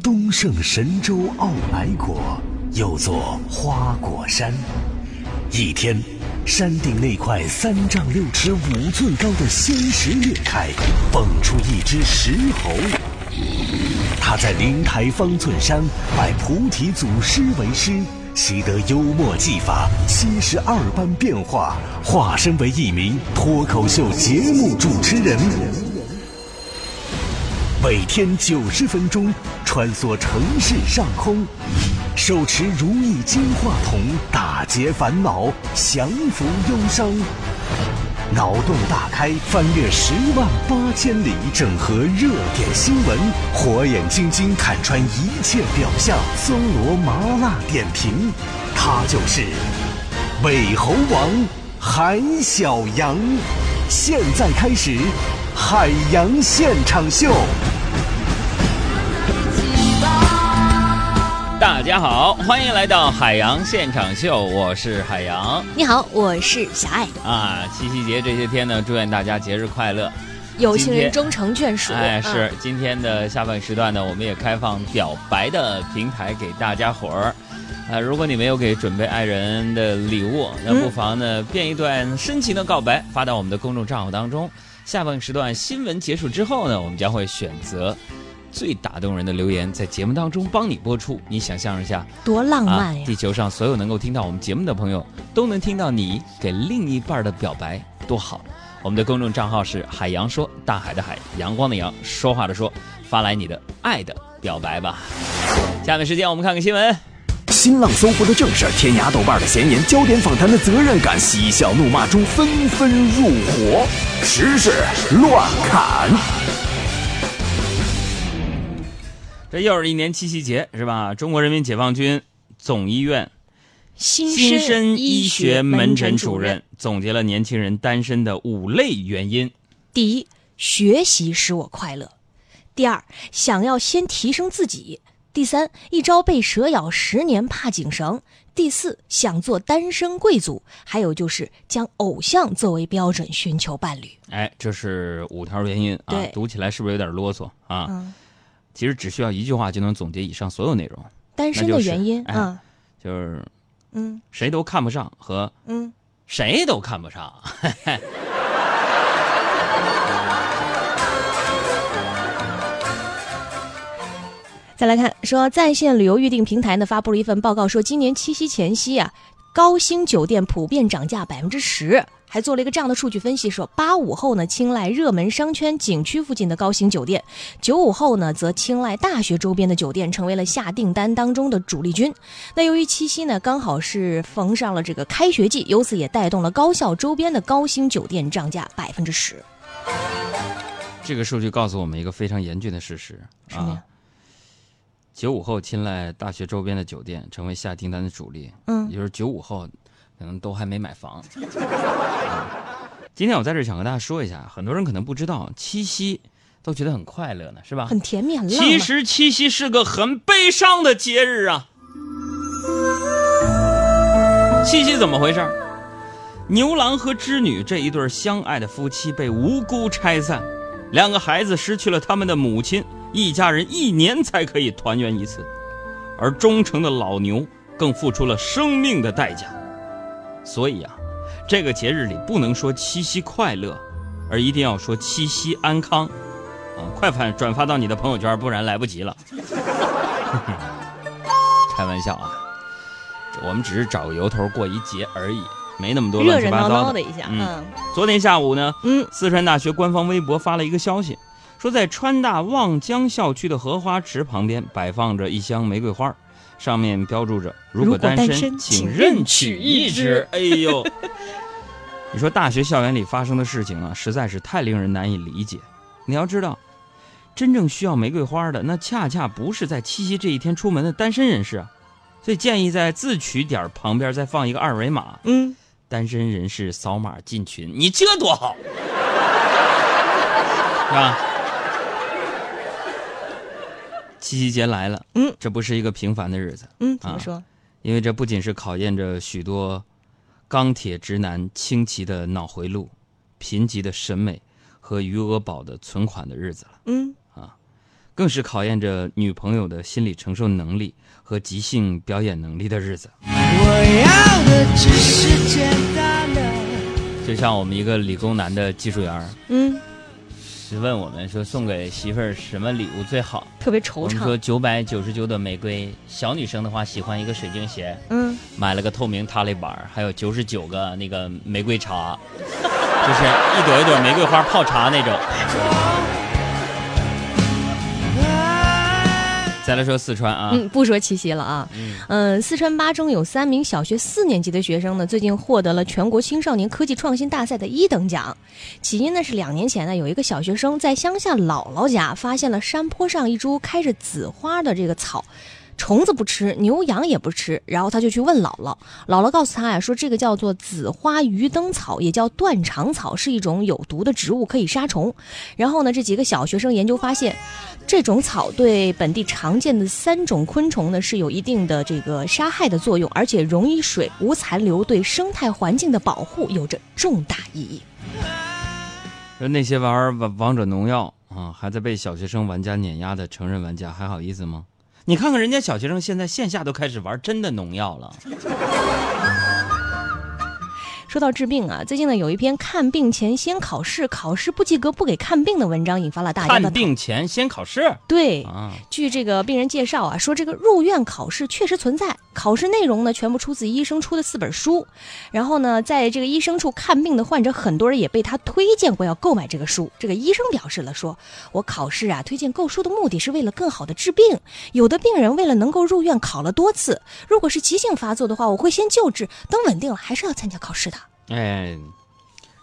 东胜神州傲来国，又作花果山。一天，山顶那块三丈六尺五寸高的仙石裂开，蹦出一只石猴。他在灵台方寸山拜菩提祖师为师，习得幽默技法，七十二般变化，化身为一名脱口秀节目主持人。每天九十分钟，穿梭城市上空，手持如意金话筒，打劫烦恼，降服忧伤。脑洞大开，翻越十万八千里，整合热点新闻，火眼金睛看穿一切表象，搜罗麻辣点评。他就是美猴王韩小阳。现在开始，海洋现场秀。大家好，欢迎来到海洋现场秀，我是海洋。你好，我是小爱。啊，七夕节这些天呢，祝愿大家节日快乐，有情人终成眷属。哎，嗯是今天的下半时段呢，我们也开放表白的平台给大家伙儿。啊，如果你没有给准备爱人的礼物，那不妨呢编一段深情的告白发到我们的公众账号当中。下半时段新闻结束之后呢，我们将会选择最打动人的留言，在节目当中帮你播出。你想象一下，多浪啊漫，呀！地球上所有能够听到我们节目的朋友，都能听到你给另一半的表白，多好！我们的公众账号是海洋说，大海的海，阳光的阳，说话的说，发来你的爱的表白吧。下面时间我们看看新闻。新浪搜狐的正事儿，天涯豆瓣的闲言，焦点访谈的责任感，嬉笑怒骂中纷纷入伙，时事乱砍。这又是一年七夕节，是吧？中国人民解放军总医院新新生医学门诊主主任总结了年轻人单身的五类原因。第一，学习使我快乐；第二，想要先提升自己；第三，一朝被蛇咬，十年怕井绳；第四，想做单身贵族；还有就是将偶像作为标准寻求伴侣。哎，这是五条原因啊，读起来是不是有点啰嗦啊？嗯，其实只需要一句话就能总结以上所有内容，单身的原因，哎嗯就是嗯谁都看不上和嗯，谁都看不上。再来看，说在线旅游预订平台呢发布了一份报告，说今年七夕前夕啊，高星酒店普遍涨价百分之十，还做了一个这样的数据分析，说八五后呢青睐热门商圈景区附近的高星酒店，九五后呢则青睐大学周边的酒店，成为了下订单当中的主力军。那由于七夕呢刚好是逢上了这个开学季，由此也带动了高校周边的高星酒店涨价百分之十。这个数据告诉我们一个非常严峻的事实啊，九五后青睐大学周边的酒店，成为下订单的主力。嗯也就是九五后可能都还没买房。啊今天我在这儿想和大家说一下，很多人可能不知道，七夕都觉得很快乐呢，是吧？很甜蜜，很浪漫。其实七夕是个很悲伤的节日啊。七夕怎么回事？牛郎和织女这一对相爱的夫妻被无辜拆散，两个孩子失去了他们的母亲，一家人一年才可以团圆一次，而忠诚的老牛更付出了生命的代价。所以啊，这个节日里不能说七夕快乐，而一定要说七夕安康。啊，快反转发到你的朋友圈，不然来不及了。开玩笑啊，我们只是找个由头过一节而已，没那么多乱七八糟的一下，嗯嗯昨天下午呢，嗯，四川大学官方微博发了一个消息，说在川大望江校区的荷花池旁边摆放着一箱玫瑰花，上面标注着“如果单身请请任任取取一一支支”。哎呦，你说大学校园里发生的事情啊，实在是太令人难以理解。你要知道，真正需要玫瑰花的，那恰恰不是在七夕这一天出门的单身人士啊。所以建议在自取点旁边再放一个二维码，嗯，单身人士扫码进群，你这多好，是吧？七夕节来了，嗯，这不是一个平凡的日子，嗯，怎啊么说？因为这不仅是考验着许多钢铁直男清奇的脑回路、贫瘠的审美和余额宝的存款的日子了。嗯啊更是考验着女朋友的心理承受能力和即兴表演能力的日子。我要的只是简单的。就像我们一个理工男的技术员儿，嗯，是问我们说送给媳妇儿什么礼物最好？特别惆我们说。九百九十九朵玫瑰，小女生的话喜欢一个水晶鞋，嗯，买了个透明塔雷板儿，还有九十九个那个玫瑰茶，就是一朵一朵玫瑰花泡茶那种。再来说四川啊，嗯，不说七夕了啊。嗯嗯，四川巴中有三名小学四年级的学生呢，最近获得了全国青少年科技创新大赛的一等奖。起因呢是两年前呢，有一个小学生在乡下姥姥家发现了山坡上一株开着紫花的这个草。虫子不吃，牛羊也不吃，然后他就去问姥姥，姥姥告诉他呀，说这个叫做紫花鱼灯草，也叫断肠草，是一种有毒的植物，可以杀虫。然后呢，这几个小学生研究发现，这种草对本地常见的三种昆虫呢是有一定的这个杀害的作用，而且溶于水，无残留，对生态环境的保护有着重大意义。那些玩王王者荣耀啊，还在被小学生玩家碾压的成人玩家，还好意思吗？你看看人家小学生现在线下都开始玩真的农药了。说到治病啊，最近呢有一篇看病前先考试，考试不及格不给看病的文章，引发了大家的看病前先考试对。啊，据这个病人介绍啊，说这个入院考试确实存在，考试内容呢全部出自医生出的四本书，然后呢，在这个医生处看病的患者很多人也被他推荐过要购买这个书。这个医生表示了说，我考试啊推荐购书的目的是为了更好的治病，有的病人为了能够入院考了多次，如果是急性发作的话，我会先救治，等稳定了还是要参加考试的。哎，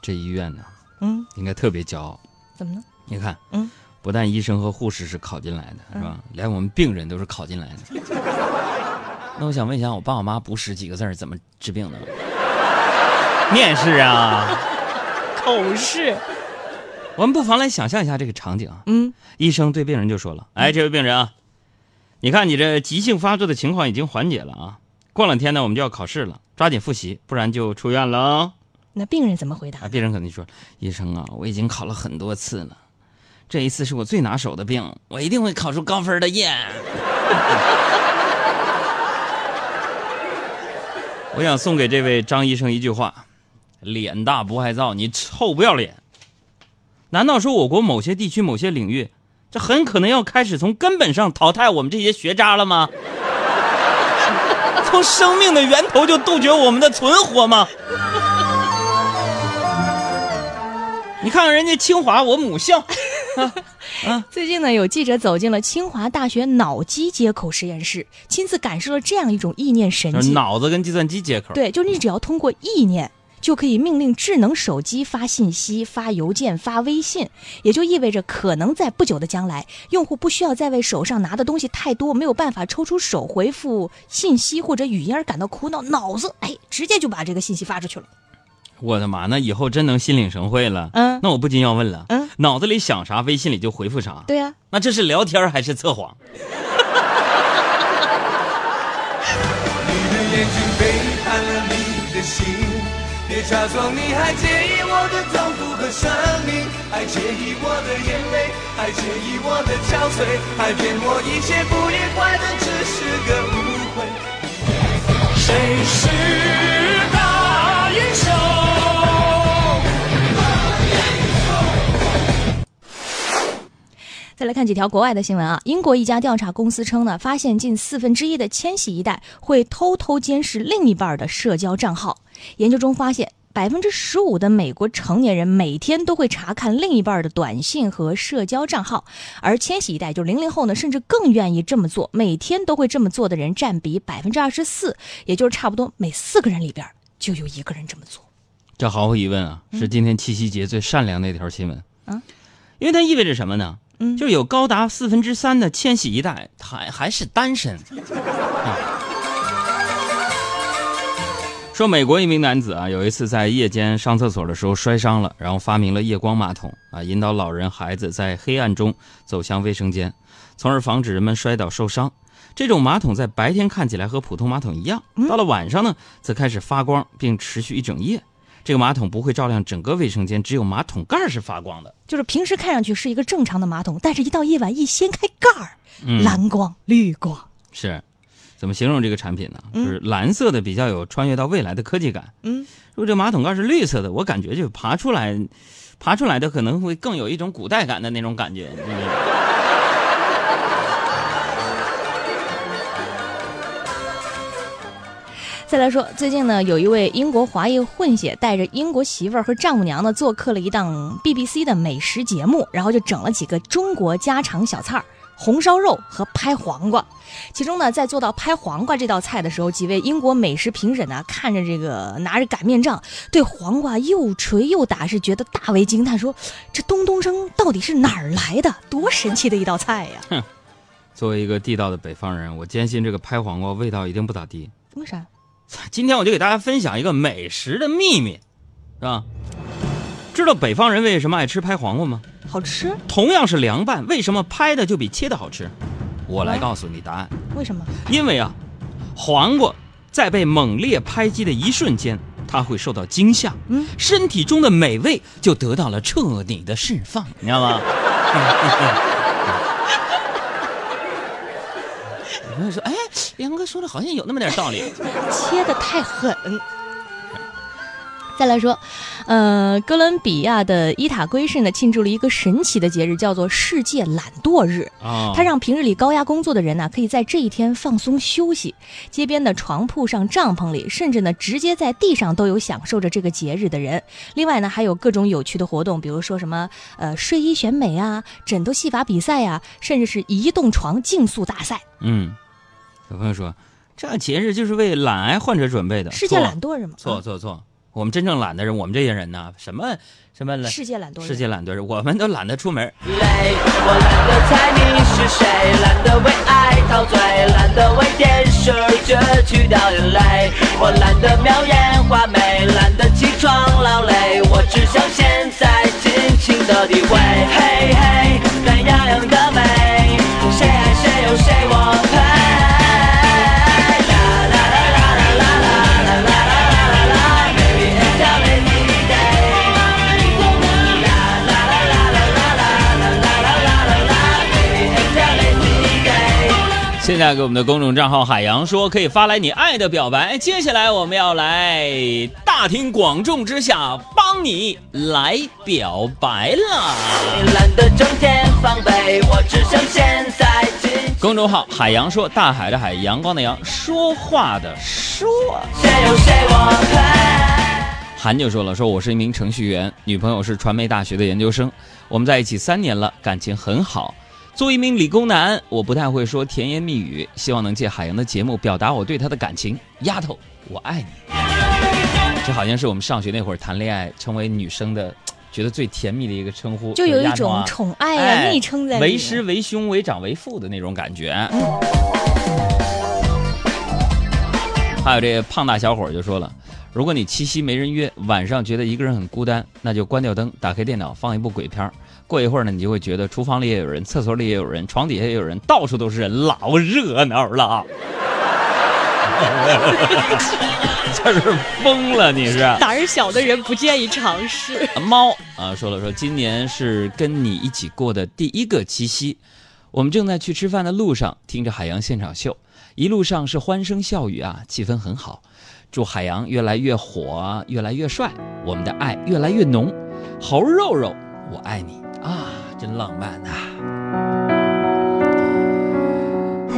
这医院呢嗯，应该特别骄傲。怎么呢？你看，嗯，不但医生和护士是考进来的，是吧？连我们病人都是考进来的。那我想问一下，我爸我妈不识几个字儿怎么治病呢？面试啊！口试。我们不妨来想象一下这个场景啊。嗯医生对病人就说了：“哎，这位病人啊，你看你这急性发作的情况已经缓解了啊，过两天呢我们就要考试了，抓紧复习，不然就出院了啊。”那病人怎么回答啊，？病人肯定说：“医生啊，我已经考了很多次了，这一次是我最拿手的病，我一定会考出高分的耶。”我想送给这位张医生一句话：脸大不害臊，你臭不要脸！难道说我国某些地区、某些领域，这很可能要开始从根本上淘汰我们这些学渣了吗？从生命的源头就杜绝我们的存活吗？你看看人家清华，我母校，啊最近呢，有记者走进了清华大学脑机接口实验室，亲自感受了这样一种意念神迹。脑子跟计算机接口。对，就是你只要通过意念，就可以命令智能手机发信息、发邮件、发微信，也就意味着可能在不久的将来，用户不需要再为手上拿的东西太多，没有办法抽出手回复信息或者语音而感到苦恼，脑子哎，直接就把这个信息发出去了。我的妈，那以后真能心领神会了。嗯那我不禁要问了，嗯，脑子里想啥，微信里就回复啥。对呀、那这是聊天还是测谎？你的眼睛背叛了你的心，假装你还介意我的痛苦和生命，还介意我的眼泪，还介意我的憔悴，还骗我一切不愉快的只是个误会。谁是大英雄？再来看几条国外的新闻啊。英国一家调查公司称呢，发现近四分之一的千禧一代会偷偷监视另一半的社交账号。研究中发现，百分之十五的美国成年人每天都会查看另一半的短信和社交账号，而千禧一代就零零后呢，甚至更愿意这么做，每天都会这么做的人占比百分之二十四，也就是差不多每四个人里边就有一个人这么做。这毫无疑问啊，是今天七夕节最善良的一条新闻。嗯，因为它意味着什么呢？嗯就有高达四分之三的千禧一代还还是单身。啊说美国一名男子啊，有一次在夜间上厕所的时候摔伤了，然后发明了夜光马桶啊，引导老人孩子在黑暗中走向卫生间，从而防止人们摔倒受伤。这种马桶在白天看起来和普通马桶一样，到了晚上呢，则开始发光，并持续一整夜。这个马桶不会照亮整个卫生间，只有马桶盖儿是发光的。就是平时看上去是一个正常的马桶，但是一到夜晚一掀开盖儿，嗯，蓝光、绿光。是，怎么形容这个产品呢？嗯就是蓝色的比较有穿越到未来的科技感。嗯，如果这马桶盖是绿色的，我感觉就爬出来，爬出来的可能会更有一种古代感的那种感觉。嗯再来说，最近呢，有一位英国华裔混血带着英国媳妇儿和丈母娘呢，做客了一档 BBC 的美食节目，然后就整了几个中国家常小菜儿。红烧肉和拍黄瓜，其中呢，在做到拍黄瓜这道菜的时候，几位英国美食评审呢，看着这个拿着擀面杖对黄瓜又捶又打，是觉得大为惊叹，说：“这咚咚声到底是哪儿来的？多神奇的一道菜呀！”作为一个地道的北方人，我坚信这个拍黄瓜味道一定不咋地。为啥？今天我就给大家分享一个美食的秘密，是吧？知道北方人为什么爱吃拍黄瓜吗？好吃？同样是凉拌，为什么拍的就比切的好吃？我来告诉你答案。为什么？因为啊，黄瓜在被猛烈拍击的一瞬间，它会受到惊吓，嗯，身体中的美味就得到了彻底的释放，你知道吗？有朋友说：“哎，梁哥说的好像有那么点道理。切的太狠。再来说，呃，哥伦比亚的伊塔圭市呢，庆祝了一个神奇的节日，叫做世界懒惰日。”啊，它让平日里高压工作的人呢，可以在这一天放松休息。街边的床铺上、帐篷里，甚至呢，直接在地上都有享受着这个节日的人。另外呢，还有各种有趣的活动，比如说什么呃睡衣选美啊、枕头戏法比赛呀、甚至是移动床竞速大赛。嗯，有朋友说，这节日就是为懒癌患者准备的。世界懒惰日嘛，啊错错错，我们真正懒的人，我们这些人呢，什么什么懒，世界懒惰日。世界懒惰人，我们都懒得出门。累，我懒得猜你是谁，懒得为爱陶醉，懒得为电视攫取掉眼泪，我懒得描 day。现在给我们的公众账号海洋说可以发来你爱的表白。接下来我们要来大庭广众之下帮你来表白了。懒得整天防备，我只想现在公众号海洋说，大海的海，阳光的阳，说话的说。谁有谁我。韩就说了，说我是一名程序员，女朋友是传媒大学的研究生，我们在一起三年了，感情很好。作为一名理工男，我不太会说甜言蜜语，希望能借海洋的节目表达我对他的感情。丫头，我爱你。这好像是我们上学那会儿谈恋爱成为女生的，觉得最甜蜜的一个称呼，就有一种宠爱啊、哎昵称在。为师、为兄、为长、为父的那种感觉。还有这个胖大小伙儿就说了，如果你七夕没人约，晚上觉得一个人很孤单，那就关掉灯，打开电脑，放一部鬼片儿。过一会儿呢，你就会觉得厨房里也有人，厕所里也有人，床底下也有人，到处都是人，老热闹了。这是疯了，你是？胆儿小的人不建议尝试。猫啊说了说，今年是跟你一起过的第一个七夕，我们正在去吃饭的路上，听着海洋现场秀，一路上是欢声笑语啊，气氛很好。祝海洋越来越火，越来越帅，我们的爱越来越浓。猴肉肉，我爱你啊，真浪漫呐、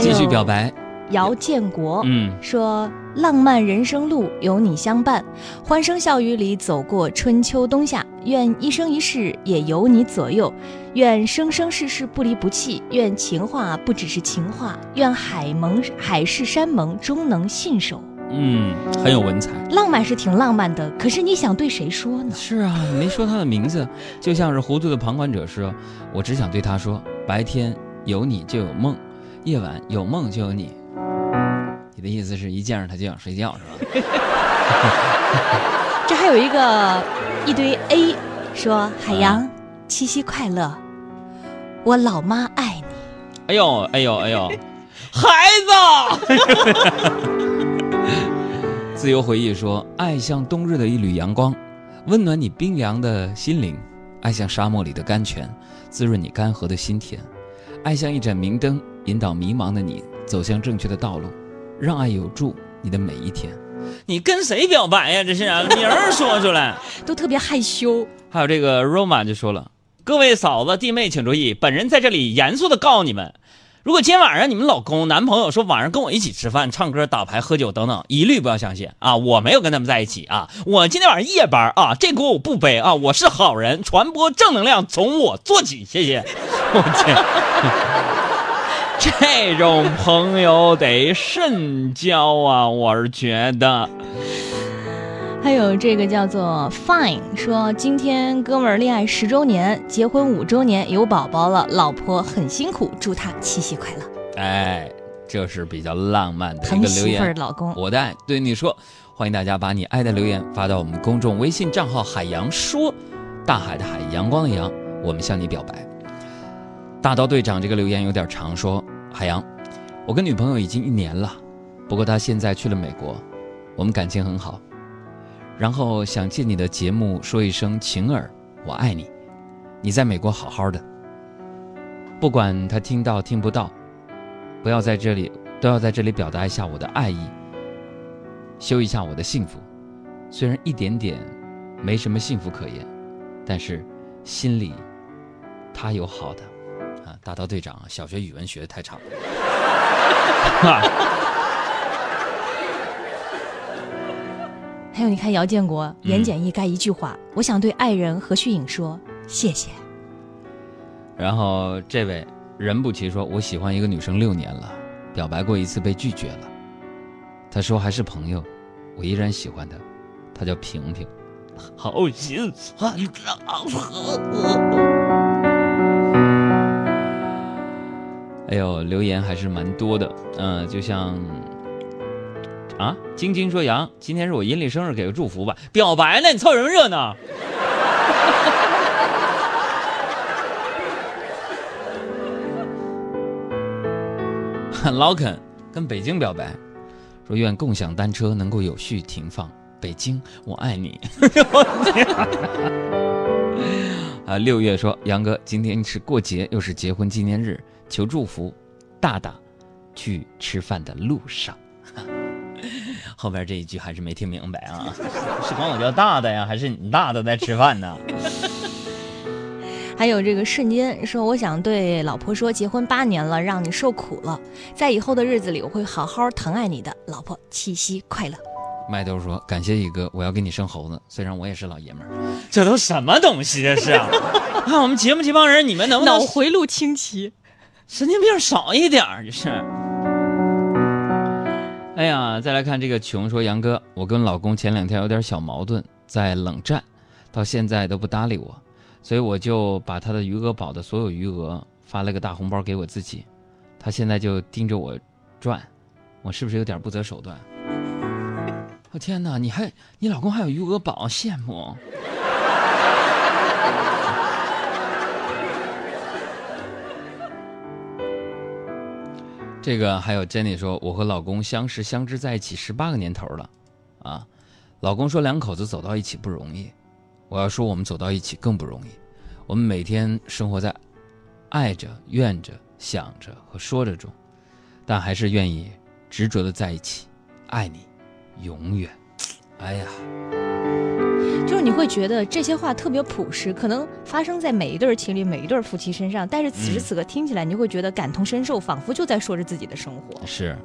继续表白，姚建国，嗯，说：“浪漫人生路有你相伴，欢声笑语里走过春秋冬夏。愿一生一世也有你左右，愿生生世世不离不弃。愿情话不只是情话，愿海盟海誓山盟终能信守。嗯，很有文采。浪漫是挺浪漫的，可是你想对谁说呢？是啊，你没说他的名字，就像是糊涂的旁观者说：“我只想对他说，白天有你就有梦，夜晚有梦就有你。”你的意思是一见着他就想睡觉是吧？这还有一个一堆 A 说：“海洋，七夕快乐，我老妈爱你。”哎呦哎呦哎呦，孩子！自由回忆说：“爱像冬日的一缕阳光，温暖你冰凉的心灵；爱像沙漠里的甘泉，滋润你干涸的心田；爱像一盏明灯，引导迷茫的你走向正确的道路，让爱有助你的每一天。你跟谁表白呀？这是啊，名儿说出来。都特别害羞。还有这个 Roma 就说了：“各位嫂子弟妹请注意，本人在这里严肃的告诉你们，如果今天晚上你们老公、男朋友说晚上跟我一起吃饭、唱歌、打牌、喝酒等等，一律不要相信啊！我没有跟他们在一起啊！我今天晚上夜班啊，这锅我不背啊！我是好人，传播正能量从我做起，谢谢。我天。”这种朋友得慎交啊！我是觉得，还有这个叫做 Fine 说，今天哥们儿恋爱十周年，结婚五周年，有宝宝了，老婆很辛苦，祝他七夕快乐。哎，这是比较浪漫的一疼个留言媳妇儿。老公，我的爱对你说，欢迎大家把你爱的留言发到我们公众微信账号“海洋说”，大海的海，阳光的阳，我们向你表白。大刀队长这个留言有点长，说海洋，我跟女朋友已经一年了，不过她现在去了美国，我们感情很好。然后想借你的节目说一声晴儿，我爱你，你在美国好好的，不管他听到听不到，不要在这里都要在这里表达一下我的爱意。修一下我的幸福，虽然一点点没什么幸福可言，但是心里他有好的啊！大刀队长，小学语文学的太差了。还有你看姚建国言简意赅一句话，我想对爱人何旭颖说谢谢。然后这位任不齐说：“我喜欢一个女生六年了，表白过一次被拒绝了。她说还是朋友，我依然喜欢她。她叫平平，好心酸啊！哎呦，留言还是蛮多的。嗯、就像啊，晶晶说杨，今天是我阴历生日，给个祝福吧。表白呢？你凑什么热闹？老肯跟北京表白，说愿共享单车能够有序停放。北京，我爱你。啊，六月说杨哥，今天是过节，又是结婚纪念日，求祝福。大大去吃饭的路上，后边这一句还是没听明白啊。是管我叫大大呀，还是你大大在吃饭呢？还有这个瞬间说，我想对老婆说，结婚八年了，让你受苦了，在以后的日子里，我会好好疼爱你的，老婆，七夕快乐。麦兜说感谢宇哥，我要给你生猴子，虽然我也是老爷们儿。这都什么东西？这是啊！看 我们节目这帮人，你们能不能脑回路清奇。神经病少一点儿？这是。哎呀，再来看这个穷说杨哥，我跟老公前两天有点小矛盾，在冷战，到现在都不搭理我，所以我就把他的余额宝的所有余额发了个大红包给我自己，他现在就盯着我转，我是不是有点不择手段？我、天哪，你还你老公还有余额宝，羡慕。这个还有 Jenny 说，我和老公相识相知在一起十八个年头了，啊，老公说两口子走到一起不容易，我要说我们走到一起更不容易，我们每天生活在爱着、怨着、想着和说着中，但还是愿意执着的在一起，爱你，永远。哎呀，就是你会觉得这些话特别朴实，可能发生在每一对儿情侣、每一对儿夫妻身上，但是此时此刻听起来，你会觉得感同身受，仿佛就在说着自己的生活。是。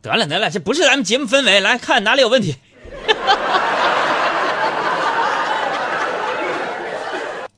得了得了，这不是咱们节目氛围，来看哪里有问题。